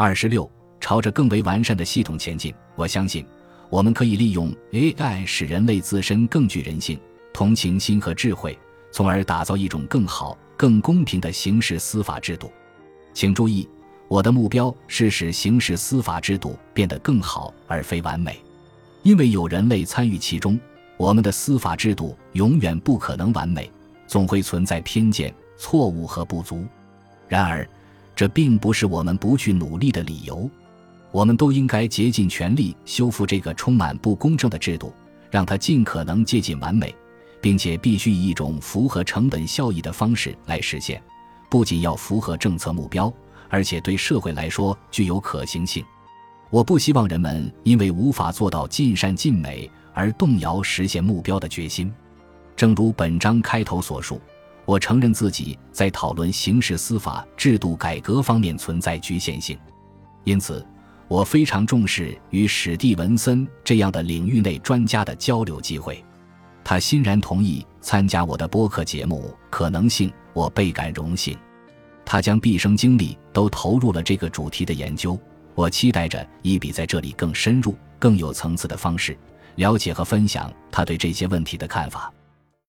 二十六，朝着更为完善的系统前进。我相信，我们可以利用 AI 使人类自身更具人性、同情心和智慧，从而打造一种更好、更公平的刑事司法制度。请注意，我的目标是使刑事司法制度变得更好，而非完美。因为有人类参与其中，我们的司法制度永远不可能完美，总会存在偏见、错误和不足。然而，这并不是我们不去努力的理由。我们都应该竭尽全力修复这个充满不公正的制度，让它尽可能接近完美，并且必须以一种符合成本效益的方式来实现。不仅要符合政策目标，而且对社会来说具有可行性。我不希望人们因为无法做到尽善尽美而动摇实现目标的决心。正如本章开头所述，我承认自己在讨论刑事司法制度改革方面存在局限性，因此我非常重视与史蒂文森这样的领域内专家的交流机会。他欣然同意参加我的播客节目，可能性我倍感荣幸。他将毕生精力都投入了这个主题的研究。我期待着以比在这里更深入、更有层次的方式了解和分享他对这些问题的看法。